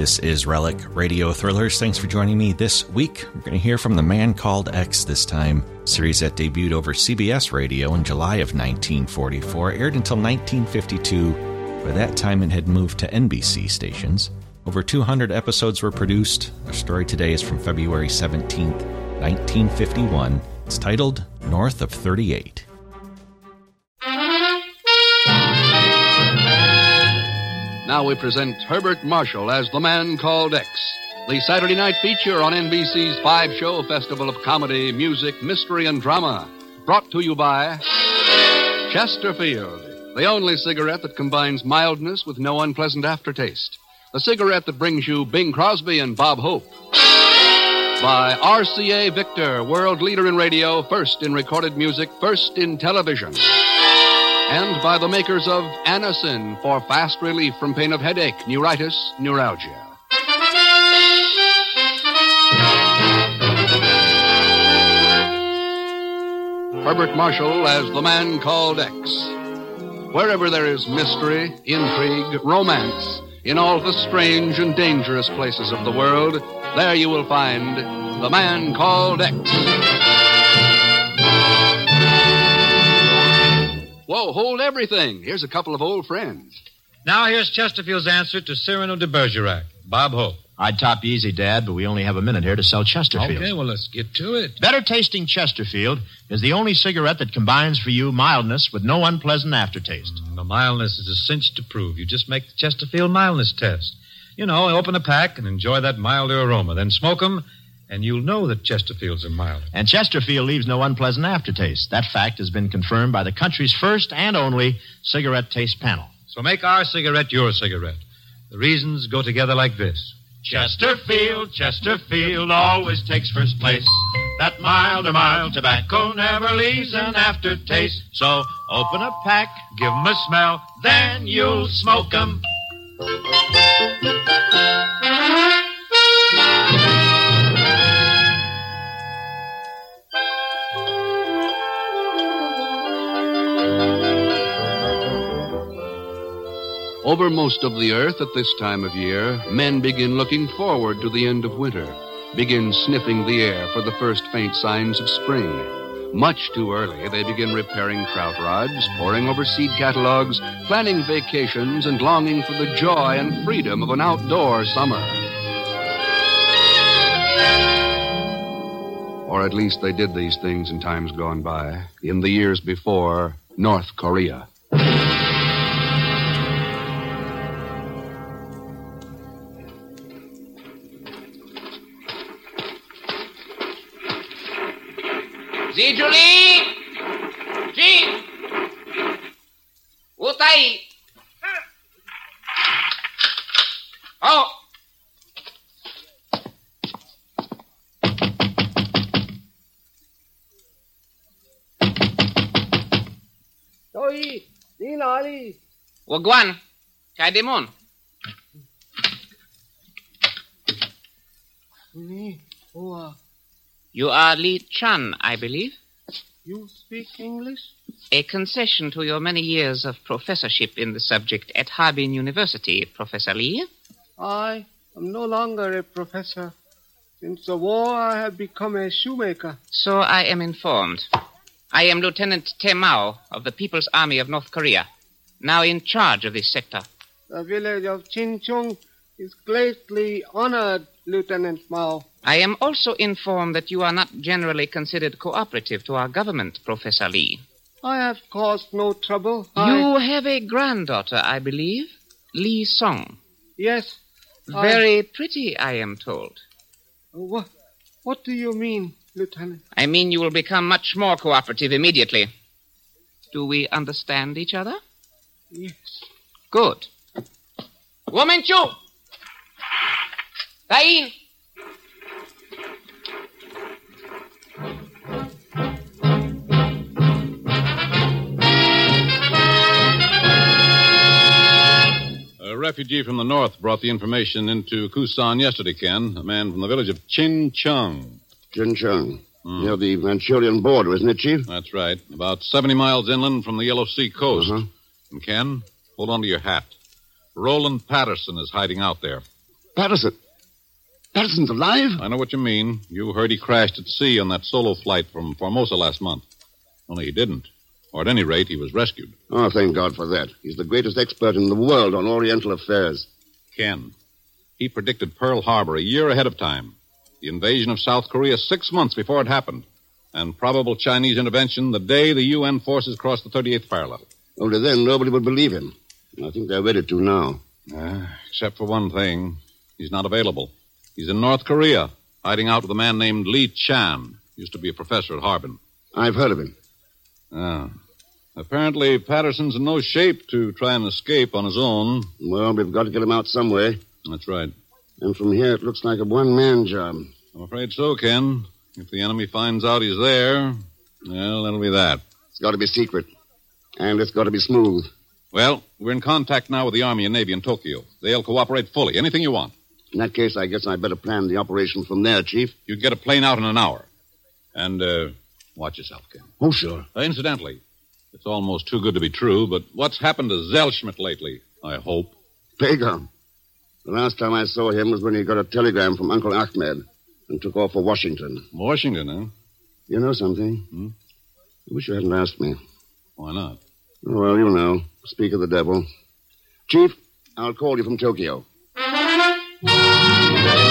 This is Relic Radio Thrillers. Thanks for joining me this week. We're going to hear from The Man Called X this time. series that debuted over CBS radio in July of 1944, aired until 1952. By that time, it had moved to NBC stations. Over 200 episodes were produced. Our story today is from February 17th, 1951. It's titled North of 38. Now we present Herbert Marshall as the man called X, the Saturday night feature on NBC's five show festival of comedy, music, mystery, and drama. Brought to you by Chesterfield, the only cigarette that combines mildness with no unpleasant aftertaste. The cigarette that brings you Bing Crosby and Bob Hope. By RCA Victor, world leader in radio, first in recorded music, first in television and by the makers of Anacin for fast relief from pain of headache, neuritis, neuralgia. Herbert Marshall as the man called X. Wherever there is mystery, intrigue, romance, in all the strange and dangerous places of the world, there you will find the man called X. Whoa, hold everything. Here's a couple of old friends. Now here's Chesterfield's answer to Cyrano de Bergerac. Bob Hope. I'd top you easy, Dad, but we only have a minute here to sell Chesterfield. Okay, well, let's get to it. Better tasting Chesterfield is the only cigarette that combines for you mildness with no unpleasant aftertaste. Mm, the mildness is a cinch to prove. You just make the Chesterfield mildness test. You know, open a pack and enjoy that milder aroma. Then smoke 'em and you'll know that Chesterfields are mild. And Chesterfield leaves no unpleasant aftertaste. That fact has been confirmed by the country's first and only cigarette taste panel. So make our cigarette your cigarette. The reasons go together like this. Chesterfield, Chesterfield always takes first place. That milder, mild tobacco never leaves an aftertaste. So open a pack, give 'em a smell, then you'll smoke 'em. Over most of the earth at this time of year, men begin looking forward to the end of winter, begin sniffing the air for the first faint signs of spring. Much too early, they begin repairing trout rods, poring over seed catalogs, planning vacations, and longing for the joy and freedom of an outdoor summer. Or at least they did these things in times gone by, in the years before North Korea. Digili! Sì! Utai! Oh! Toi, di nali. Wagwan, kay demon. Ini, oh, You are Li Chan, I believe. you speak English? A concession to your many years of professorship in the subject at Harbin University, Professor Li. I am no longer a professor. Since the war, I have become a shoemaker. So I am informed. I am Lieutenant Te Mao of the People's Army of North Korea, now in charge of this sector. The village of Chinchung is greatly honored, Lieutenant Mao. I am also informed that you are not generally considered cooperative to our government, Professor Lee. I have caused no trouble. I- You have a granddaughter, I believe, Lee Song. Yes. I- Very pretty, I am told. What, what do you mean, Lieutenant? I mean you will become much more cooperative immediately. Do we understand each other? Yes. Good. Woman Chu! Tain! Refugee from the north brought the information into Kusan yesterday, Ken. A man from the village of Chin Chung. Chin Chung. Near the Manchurian border, isn't it, Chief? That's right. About 70 miles inland from the Yellow Sea coast. Uh-huh. And Ken, hold on to your hat. Roland Patterson is hiding out there. Patterson. Patterson's alive? I know what you mean. You heard he crashed at sea on that solo flight from Formosa last month. Only he didn't. Or at any rate, he was rescued. Oh, thank God for that. He's the greatest expert in the world on Oriental affairs. Ken. He predicted Pearl Harbor a year ahead of time. The invasion of South Korea six months before it happened. And probable Chinese intervention the day the UN forces crossed the 38th parallel. Only then nobody would believe him. I think they're ready to now. Uh, except for one thing. He's not available. He's in North Korea, hiding out with a man named Lee Chan. Used to be a professor at Harbin. I've heard of him. Ah. Apparently, Patterson's in no shape to try and escape on his own. Well, we've got to get him out some way. That's right. And from here, it looks like a one man job. I'm afraid so, Ken. If the enemy finds out he's there, well, that'll be that. It's got to be secret. And it's got to be smooth. Well, we're in contact now with the Army and Navy in Tokyo. They'll cooperate fully. Anything you want. In that case, I guess I'd better plan the operation from there, Chief. You'd get a plane out in an hour. And, uh, watch yourself, Ken. Oh, sure. Uh, incidentally, it's almost too good to be true, but what's happened to Zellschmidt lately? I hope. Pagan. The last time I saw him was when he got a telegram from Uncle Ahmed and took off for Washington. Washington, huh? You know something? Hmm? I wish you hadn't asked me. Why not? Oh, well, you know. Speak of the devil. Chief, I'll call you from Tokyo.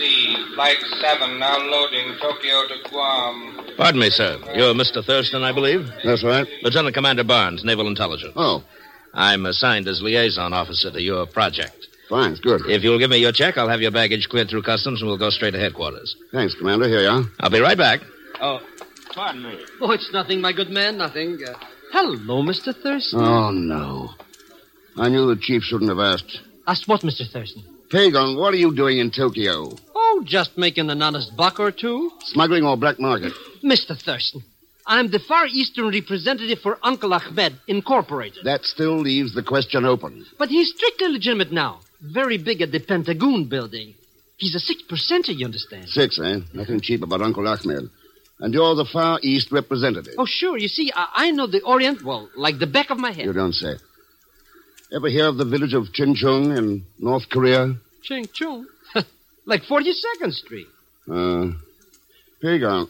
use gate Flight 7, now loading. Tokyo to Guam. Pardon me, sir. You're Mr. Thurston, I believe? That's right. Lieutenant Commander Barnes, Naval Intelligence. Oh, I'm assigned as liaison officer to your project. fine. It's good. If you'll give me your check, I'll have your baggage cleared through customs and we'll go straight to headquarters. Thanks, Commander. Here you are. I'll be right back. Oh, Pardon me. oh, it's nothing, my good man, nothing. Uh, hello, Mr. Thurston. Oh, no. I knew the chief shouldn't have asked. Asked what, Mr. Thurston? Pagan, what are you doing in Tokyo? Oh, just making an honest buck or two. Smuggling or black market? Mr. Thurston, I'm the Far Eastern representative for Uncle Ahmed, Incorporated. That still leaves the question open. But he's strictly legitimate now. Very big at the Pentagon building. He's a six percenter, you understand? Six, eh? Nothing cheap about Uncle Ahmed. And you're the Far East representative. Oh, sure. You see, I, I know the Orient, well, like the back of my head. You don't say. Ever hear of the village of Chinchung in North Korea? Ching Chung. Like 42nd Street. Uh, Pagan,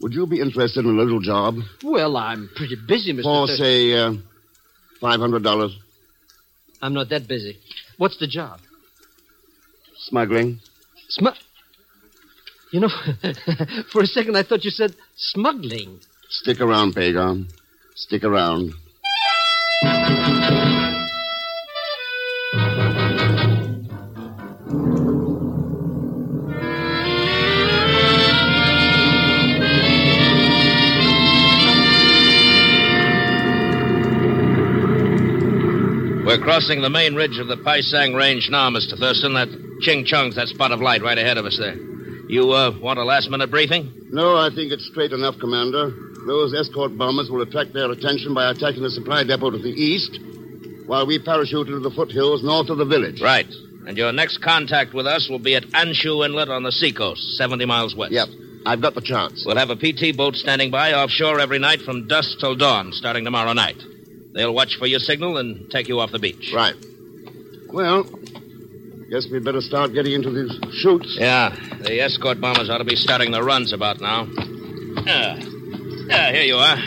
would you be interested in a little job? Well, I'm pretty busy, Mr. For, say, uh, $500? I'm not that busy. What's the job? Smuggling? Sm- you know, for a second I thought you said smuggling. Stick around, Pagan. Stick around. We're crossing the main ridge of the Paisang Range now, Mr. Thurston. That Ching Chung's that spot of light right ahead of us there. You uh, want a last minute briefing? No, I think it's straight enough, Commander. Those escort bombers will attract their attention by attacking the supply depot to the east, while we parachute into the foothills north of the village. Right. And your next contact with us will be at Anshu Inlet on the seacoast, 70 miles west. Yep. I've got the charts. We'll have a PT boat standing by offshore every night from dusk till dawn, starting tomorrow night. They'll watch for your signal and take you off the beach. Right. Well, guess we'd better start getting into these chutes. Yeah, the escort bombers ought to be starting the runs about now. Ah, yeah, here you are.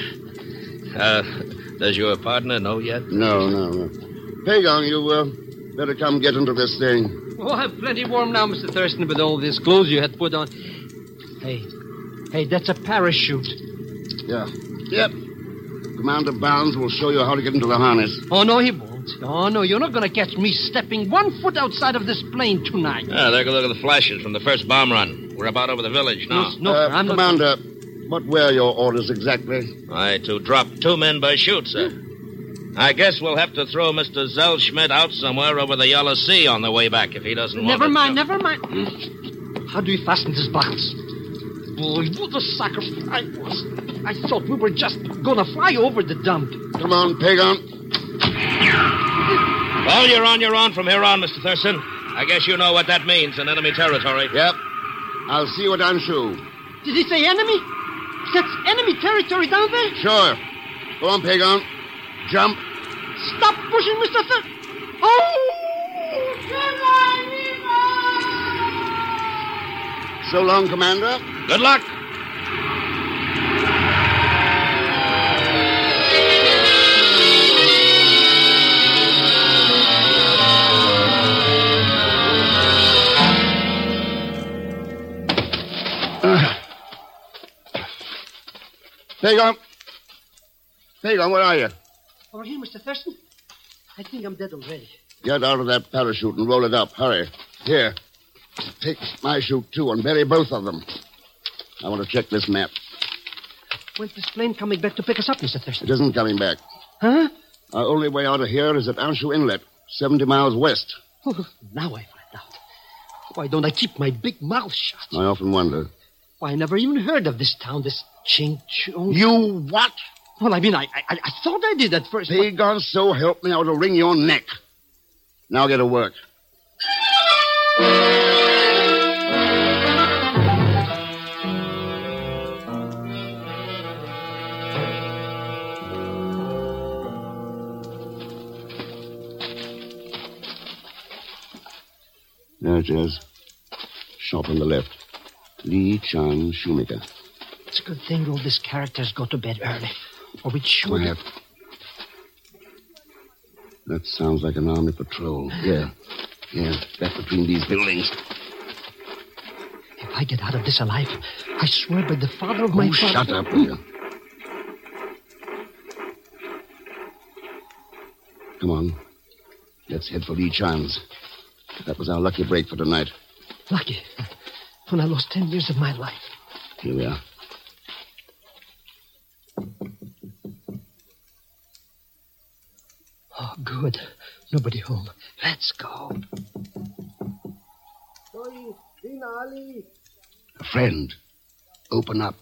Uh, does your partner know yet? No, no, no. Pagan, you uh, better come get into this thing. Oh, I'm plenty warm now, Mr. Thurston, with all these clothes you had put on. Hey, hey, that's a parachute. Yeah. Yep. Commander Barnes will show you how to get into the harness. Oh, no, he won't. Oh, no, you're not going to catch me stepping one foot outside of this plane tonight. Ah, there go look at the flashes from the first bomb run. We're about over the village now. No, Uh, I'm not. Commander, what were your orders exactly? I to drop two men by shoot, sir. I guess we'll have to throw Mr. Zellschmidt out somewhere over the Yellow Sea on the way back if he doesn't want Never mind, jump. never mind. How do we fasten this box? boy, what a sacrifice I was. I thought we were just gonna fly over the dump. Come on, Pagan. Well, you're on your own from here on, Mr. Thurston. I guess you know what that means in enemy territory. Yep. I'll see you at Anshu. Did he say enemy? That's enemy territory down there? Sure. Go on, Pagan. Jump. Stop pushing, Mr. Thur... Oh! So long, Commander. Good luck. Pagan. Pagan, where are you? Over here, Mr. Thurston. I think I'm dead already. Get out of that parachute and roll it up. Hurry. Here. Take my chute, too, and bury both of them. I want to check this map. When's this plane coming back to pick us up, Mr. Thurston? It isn't coming back. Huh? Our only way out of here is at Anshu Inlet, 70 miles west. Oh, now I find out. Why don't I keep my big mouth shut? I often wonder. Why, I never even heard of this town, this Ching Chong. You what? Well, I mean, I, I, I thought I did at first. but- Pagan, so help me, I to wring your neck. Now get to work. There it is. Shop on the left. Lee Chan Shoemaker. It's a good thing all these characters go to bed early. Or we'd sure... Quiet. That sounds like an army patrol. Yeah. Yeah, back between these buildings. If I get out of this alive, I swear by the father of my Oh, father... shut up, will you? Come on. Let's head for Lee Chan's. That was our lucky break for tonight. Lucky. When I lost ten years of my life. Here we are. Good. Nobody home. Let's go. A friend. Open up.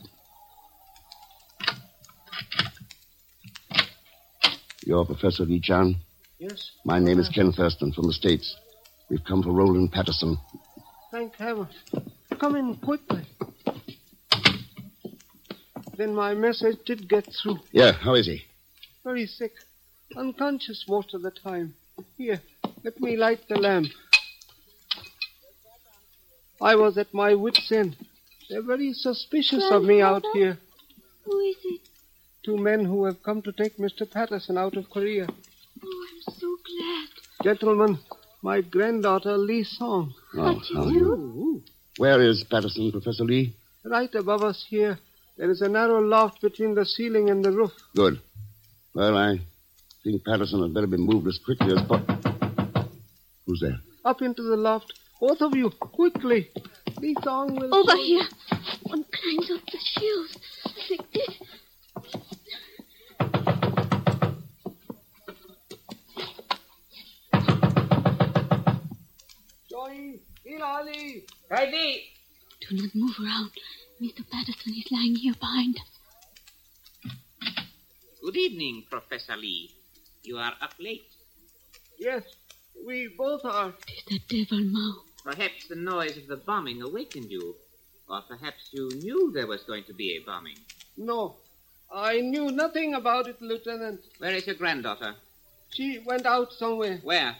You're Professor Lee Chan? Yes, My name is Ken Thurston from the States. We've come for Roland Patterson. thank heaven. Come in quickly. Then my message did get through. Yeah, how is he? Very sick. Unconscious most of the time. Here, let me light the lamp. I was at my wits' end. They're very suspicious of me out here. Who is it? Two men who have come to take Mr. Patterson out of Korea. Oh, I'm so glad. Gentlemen, my granddaughter Lee Song. Oh, how you? Where is Patterson, Professor Lee? Right above us here, there is a narrow loft between the ceiling and the roof. Good. Well, I think Patterson had better be moved as quickly as possible. Who's there? Up into the loft. Both of you, quickly. Lee Song will. Over here. One climbs up the shelves. Like this. Johnny, Ilali. Ready. Do not move around. Mr. Patterson is lying here behind us. Good evening, Professor Lee. You are up late. Yes, we both are. It is the devil Mao. Perhaps the noise of the bombing awakened you. Or perhaps you knew there was going to be a bombing. No, I knew nothing about it, Lieutenant. Where is your granddaughter? She went out somewhere. Where?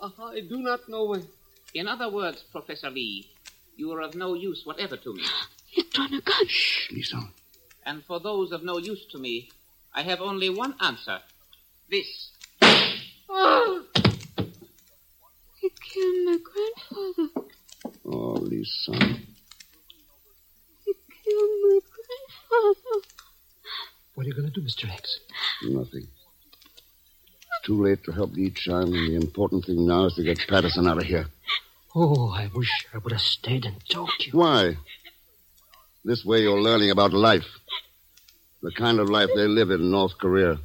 Uh, I do not know where. In other words, Professor Lee, you are of no use whatever to me. He's drawn a gun. Shh, Lisa. And for those of no use to me, I have only one answer. This. Oh! He killed my grandfather. Oh, Lisa. He killed my grandfather. What are you going to do, Mr. X? Nothing. It's too late to help Lee Chan, and the important thing now is to get Patterson out of here. Oh, I wish I would have stayed and talked you. Why? This way you're learning about life. The kind of life they live in North Korea.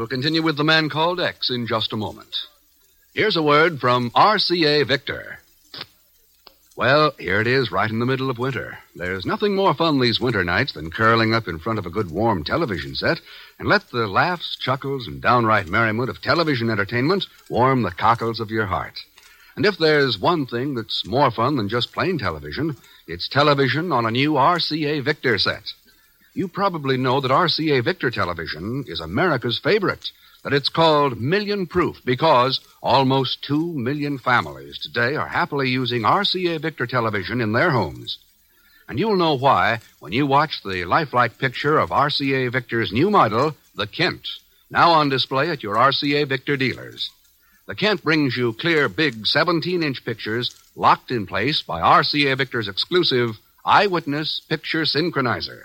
We'll continue with The Man Called X in just a moment. Here's a word from RCA Victor. Well, here it is, right in the middle of winter. There's nothing more fun these winter nights than curling up in front of a good warm television set and let the laughs, chuckles, and downright merriment of television entertainment warm the cockles of your heart. And if there's one thing that's more fun than just plain television, it's television on a new RCA Victor set. You probably know that RCA Victor television is America's favorite, that it's called Million Proof because almost two million families today are happily using RCA Victor television in their homes. And you'll know why when you watch the lifelike picture of RCA Victor's new model, the Kent, now on display at your RCA Victor dealers. The Kent brings you clear, big 17 inch pictures locked in place by RCA Victor's exclusive Eyewitness Picture Synchronizer.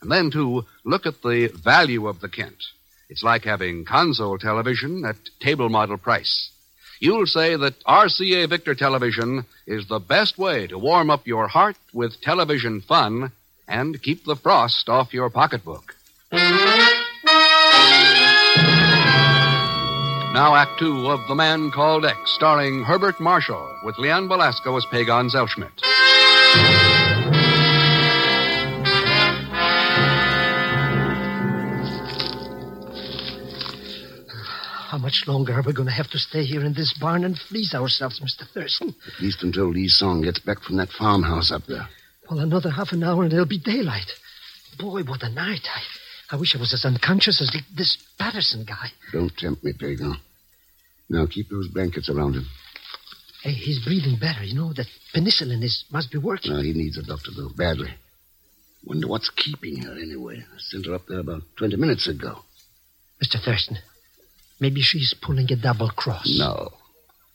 And then, too, look at the value of the Kent. It's like having console television at table model price. You'll say that RCA Victor Television is the best way to warm up your heart with television fun and keep the frost off your pocketbook. Now, Act Two of The Man Called X, starring Herbert Marshall, with Leon Belasco as Pagan Zellschmidt. How much longer are we going to have to stay here in this barn and freeze ourselves, Mr. Thurston? At least until Lee Song gets back from that farmhouse up there. Well, another half an hour and it'll be daylight. Boy, what a night. I, I wish I was as unconscious as this Patterson guy. Don't tempt me, Pagan. Now keep those blankets around him. Hey, he's breathing better. You know, that penicillin is must be working. No, he needs a doctor, though, badly. Wonder what's keeping her anyway. I sent her up there about 20 minutes ago. Mr. Thurston, maybe she's pulling a double cross. No.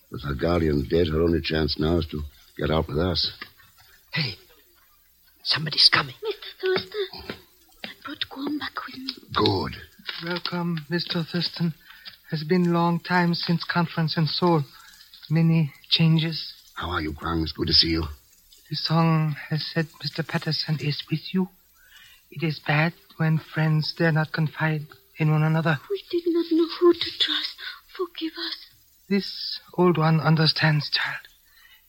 With her guardian dead, her only chance now is to get out with us. Hey, somebody's coming. Mr. Thurston, I brought Kwang back with me. Good. Welcome, Mr. Thurston. Has been a long time since conference in Seoul. Many changes. How are you, Kwang? It's good to see you. The song has said Mr. Patterson is with you. It is bad when friends dare not confide in one another. We did not know who to trust. Forgive us. This old one understands, child.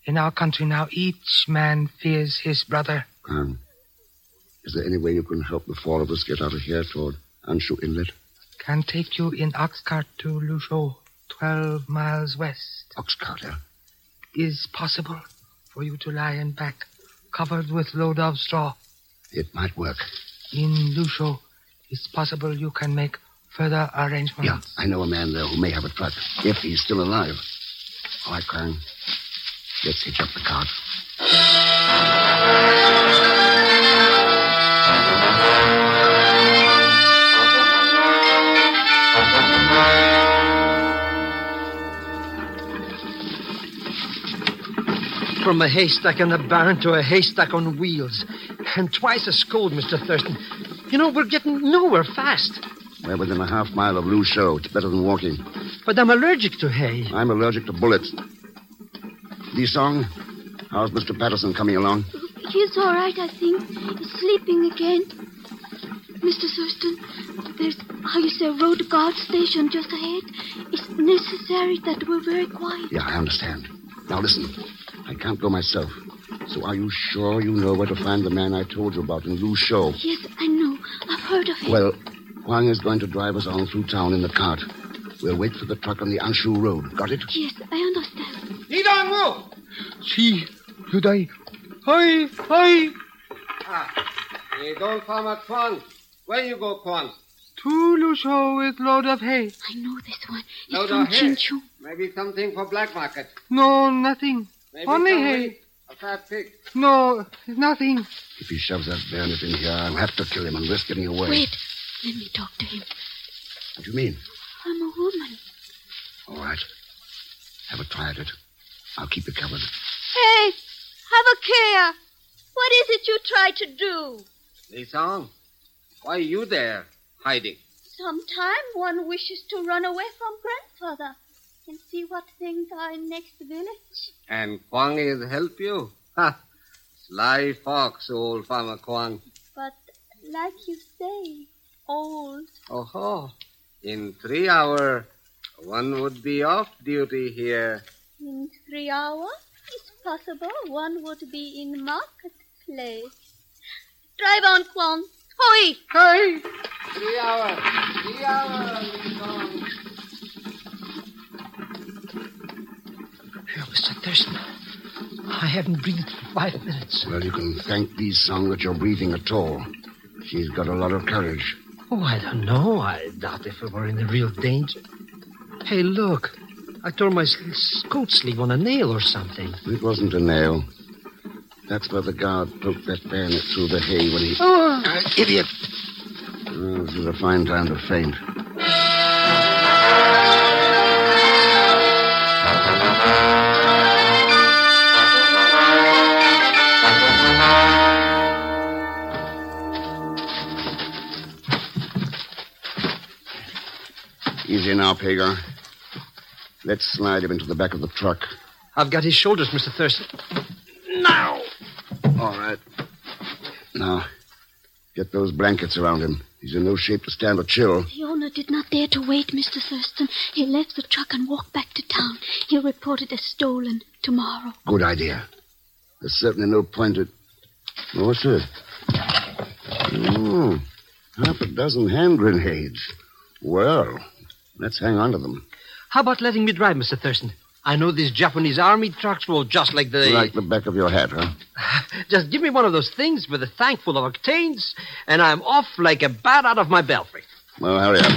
In our country now, each man fears his brother. Kwang, is there any way you can help the four of us get out of here toward Anshu Inlet? Can take you in ox cart to Luzhou, twelve miles west. Ox cart, yeah? Is possible for you to lie in back, covered with load of straw. It might work. In Luzhou, it's possible you can make further arrangements. Yeah, I know a man there who may have a truck, if he's still alive. All right, Kwang. Let's hitch up the cart. From a haystack in the barn to a haystack on wheels. And twice as cold, Mr. Thurston. You know, we're getting nowhere fast. We're within a half mile of Luzhou. It's better than walking. But I'm allergic to hay. I'm allergic to bullets. Lee Song, how's Mr. Patterson coming along? He's all right, I think. He's sleeping again. Mr. Thurston, there's, how you say, road guard station just ahead. It's necessary that we're very quiet. Yeah, I understand. Now listen, I can't go myself. So are you sure you know where to find the man I told you about in Luzhou? Yes, I know. I've heard of him. Well, Huang is going to drive us on through town in the cart. We'll wait for the truck on the Anshu Road. Got it? Yes, I understand. You don't move. See, you die. Hi, hi. Ah, you don't farmer Kwan. Where you go, Kwan? To Luzhou with load of hay. I know this one. It's Load from of hay. Chinchu. Maybe something for black market. No, nothing. Maybe Only some hay. Wheat, A fat pig. No, nothing. If he shoves that bayonet in here, I'll have to kill him and risk getting away. Wait. Let me talk to him. What do you mean? I'm a woman. All right. Have a try at it. I'll keep you covered. Hey, have a care. What is it you try to do? Lee Song, why are you there, hiding? Sometime one wishes to run away from grandfather and see what things are in next village. And Kwang is help you? Ha! Sly fox, old farmer Kwang. But like you say, old. Oh, ho. In three hours, one would be off duty here. In three hours, it's possible one would be in marketplace. Drive on, Quan. Hoi! Hoi! Three hours. Three hour, hours. Oh, Mr. Thurston, I haven't breathed for five minutes. Well, you can thank these song that you're breathing at all. She's got a lot of courage. Oh, I don't know. I doubt if we were in real danger. Hey, look. I tore my coat sleeve on a nail or something. It wasn't a nail. That's where the guard poked that bayonet through the hay when he. Oh! Ah, idiot! Oh, this is a fine time to faint. Easy now, Pagar. Let's slide him into the back of the truck. I've got his shoulders, Mr. Thurston. Now! All right. Now, get those blankets around him. He's in no shape to stand a chill. The owner did not dare to wait, Mr. Thurston. He left the truck and walked back to town. He'll report it as stolen tomorrow. Good idea. There's certainly no point at. Oh, what's this? Oh, half a dozen hand grenades. Well, let's hang on to them. How about letting me drive, Mr. Thurston? I know these Japanese army trucks roll just like the. Like the back of your hat, huh? Just give me one of those things with a tank full of octanes, and I'm off like a bat out of my belfry. Well, hurry up.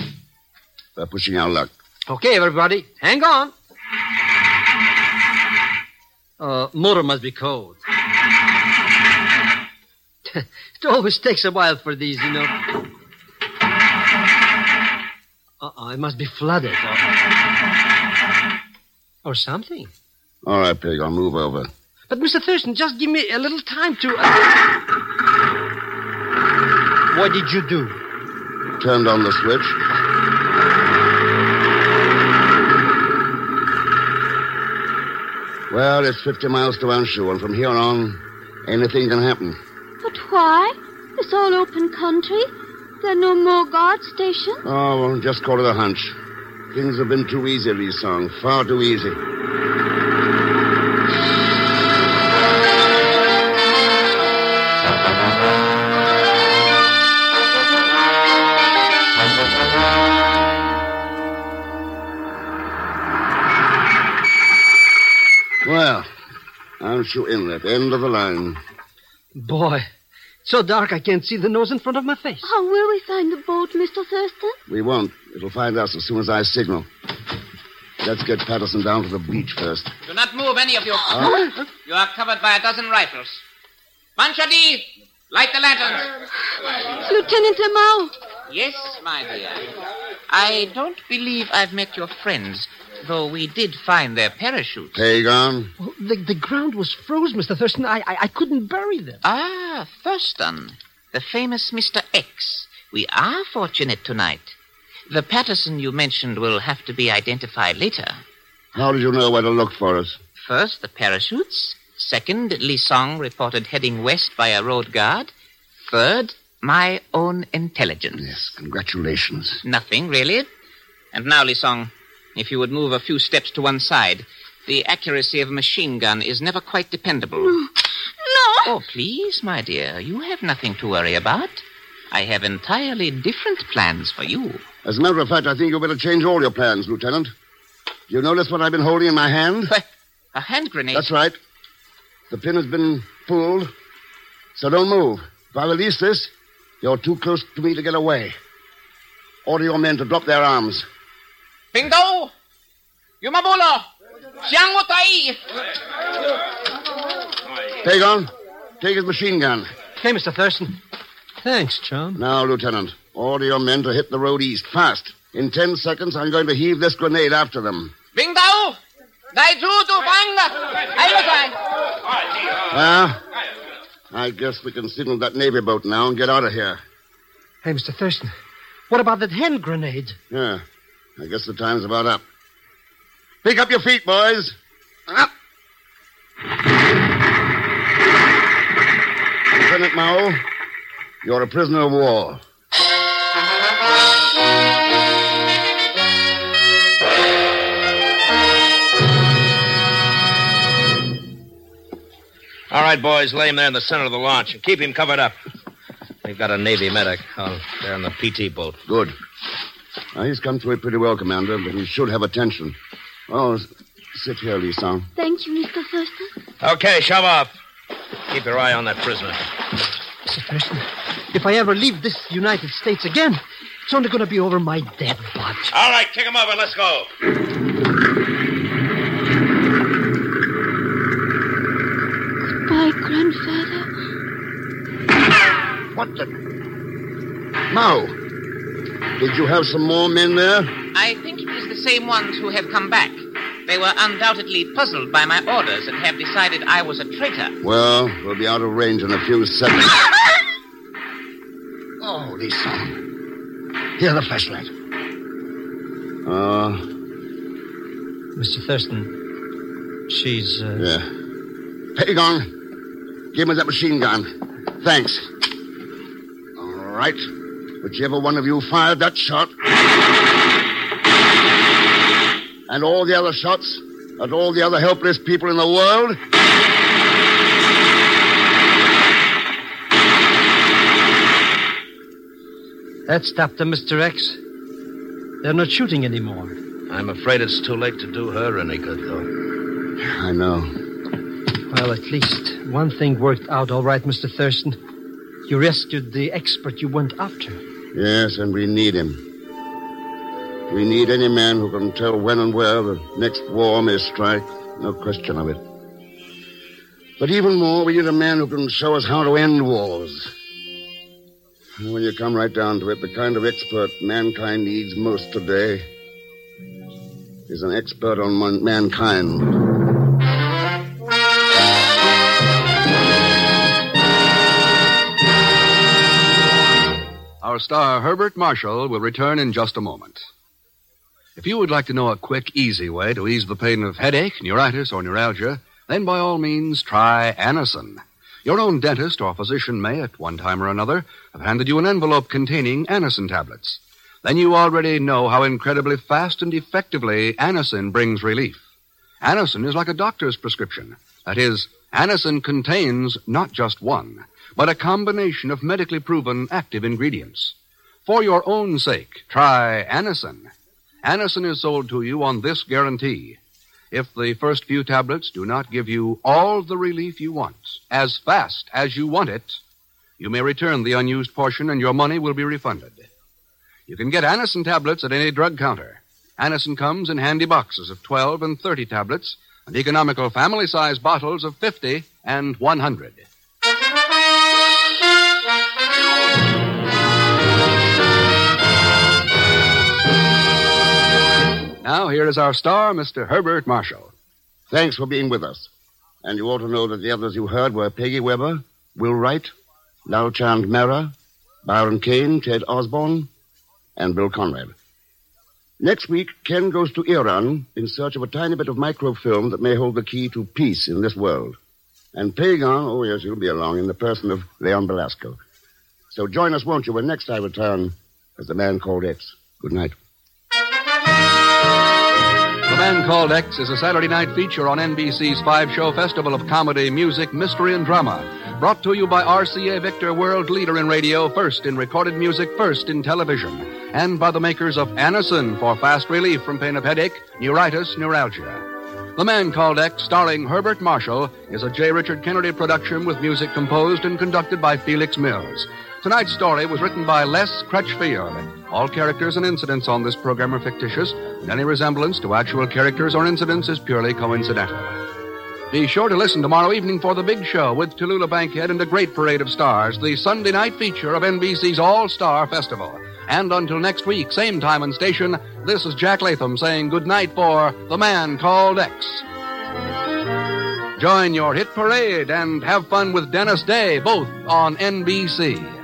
We're pushing our luck. Okay, everybody, hang on. Uh, motor must be cold. it always takes a while for these, you know. Uh-oh, it must be flooded. Or, or something. All right, Pig, I'll move over. But, Mr. Thurston, just give me a little time to. Uh... What did you do? Turned on the switch. Well, it's 50 miles to Anshu, and from here on, anything can happen. But why? It's all open country. There are no more guard stations. Oh, well, just call it a hunch. Things have been too easy, Lee Song. Far too easy. Well, Anshu Inlet, end of the line. Boy, so dark I can't see the nose in front of my face. How will we find the boat, Mr. Thurston? We won't. It'll find us as soon as I signal. Let's get Patterson down to the beach first. Do not move any of you. Huh? You are covered by a dozen rifles. Manchadi, light the lanterns. Lieutenant Lamau. Yes, my dear. I don't believe I've met your friends, though we did find their parachutes. Pagan. Well, the, the ground was froze, Mr. Thurston. I, I, I couldn't bury them. Ah, Thurston, the famous Mr. X. We are fortunate tonight. The Patterson you mentioned will have to be identified later. How did you know where to look for us? First, the parachutes. Second, Li Song reported heading west by a road guard. Third, my own intelligence. Yes, congratulations. Nothing, really. And now, Li Song, if you would move a few steps to one side. The accuracy of a machine gun is never quite dependable. No. Oh, please, my dear. You have nothing to worry about. I have entirely different plans for you. As a matter of fact, I think you better change all your plans, Lieutenant. Do you notice what I've been holding in my hand? A hand grenade? That's right. The pin has been pulled, so don't move. If I release this, you're too close to me to get away. Order your men to drop their arms. Bingo! Yumabulo! Xiang Pagan, take his machine gun. Okay, Mr. Thurston. Thanks, chum. Now, Lieutenant, order your men to hit the road east, fast. In ten seconds, I'm going to heave this grenade after them. Bingo! Dai giù tu fanga! Aiutai! Well, ah, I guess we can signal that Navy boat now and get out of here. Hey, Mr. Thurston, what about that hand grenade? Yeah, I guess the time's about up. Pick up your feet, boys. Up. Lieutenant Mao, you're a prisoner of war. All right, boys, lay him there in the center of the launch and keep him covered up. We've got a Navy medic on there in the PT boat. Good. Now, he's come through it pretty well, Commander, but he should have attention. Oh, s- sit here, Lisa. Thank you, Mr. Thurston. Okay, shove off. Keep your eye on that prisoner. Mr. Thurston, if I ever leave this United States again, it's only going to be over my dead body. All right, kick him over. Let's go. Goodbye, grandfather. What the? Now, did you have some more men there? I think it is the same ones who have come back. They were undoubtedly puzzled by my orders and have decided I was a traitor. Well, we'll be out of range in a few seconds. oh, Lisa. Here, the flashlight. Uh, Mr. Thurston, she's. Uh... yeah. Pagan, give me that machine gun. Thanks. All right. Whichever one of you fired that shot. And all the other shots at all the other helpless people in the world. That stopped them, Mr. X. They're not shooting anymore. I'm afraid it's too late to do her any good, though. I know. Well, at least one thing worked out all right, Mr. Thurston. You rescued the expert you went after. Yes, and we need him. We need any man who can tell when and where the next war may strike. No question of it. But even more, we need a man who can show us how to end wars. When you come right down to it, the kind of expert mankind needs most today is an expert on man- mankind. Star, Herbert Marshall, will return in just a moment. If you would like to know a quick, easy way to ease the pain of headache, neuritis, or neuralgia, then by all means try Anacin. Your own dentist or physician may, at one time or another, have handed you an envelope containing Anacin tablets. Then you already know how incredibly fast and effectively Anacin brings relief. Anacin is like a doctor's prescription. That is, Anacin contains not just one, but a combination of medically proven active ingredients. For your own sake, try Anacin. Anacin is sold to you on this guarantee. If the first few tablets do not give you all the relief you want, as fast as you want it, you may return the unused portion and your money will be refunded. You can get Anacin tablets at any drug counter. Anacin comes in handy boxes of 12 and 30 tablets and economical family size bottles of 50 and 100. Now, here is our star, Mr. Herbert Marshall. Thanks for being with us. And you ought to know that the others you heard were Peggy Webber, Will Wright, Lalchand Mehra, Byron Kane, Ted Osborne, and Bill Conrad. Next week, Ken goes to Iran in search of a tiny bit of microfilm that may hold the key to peace in this world. And Pagan, oh yes, he'll be along in the person of Leon Belasco. So join us, won't you, when next I return as the man called X. Good night. Man Called X is a Saturday night feature on NBC's five show festival of comedy, music, mystery, and drama. Brought to you by RCA Victor, world leader in radio, first in recorded music, first in television. And by the makers of Anacin for fast relief from pain of headache, neuritis, neuralgia. The Man Called X, starring Herbert Marshall, is a J. Richard Kennedy production with music composed and conducted by Felix Mills. Tonight's story was written by Les Crutchfield. All characters and incidents on this program are fictitious, and any resemblance to actual characters or incidents is purely coincidental. Be sure to listen tomorrow evening for the big show with Tallulah Bankhead and a great parade of stars, the Sunday night feature of NBC's All Star Festival. And until next week, same time and station, this is Jack Latham saying good night for The Man Called X. Join your hit parade and have fun with Dennis Day, both on NBC.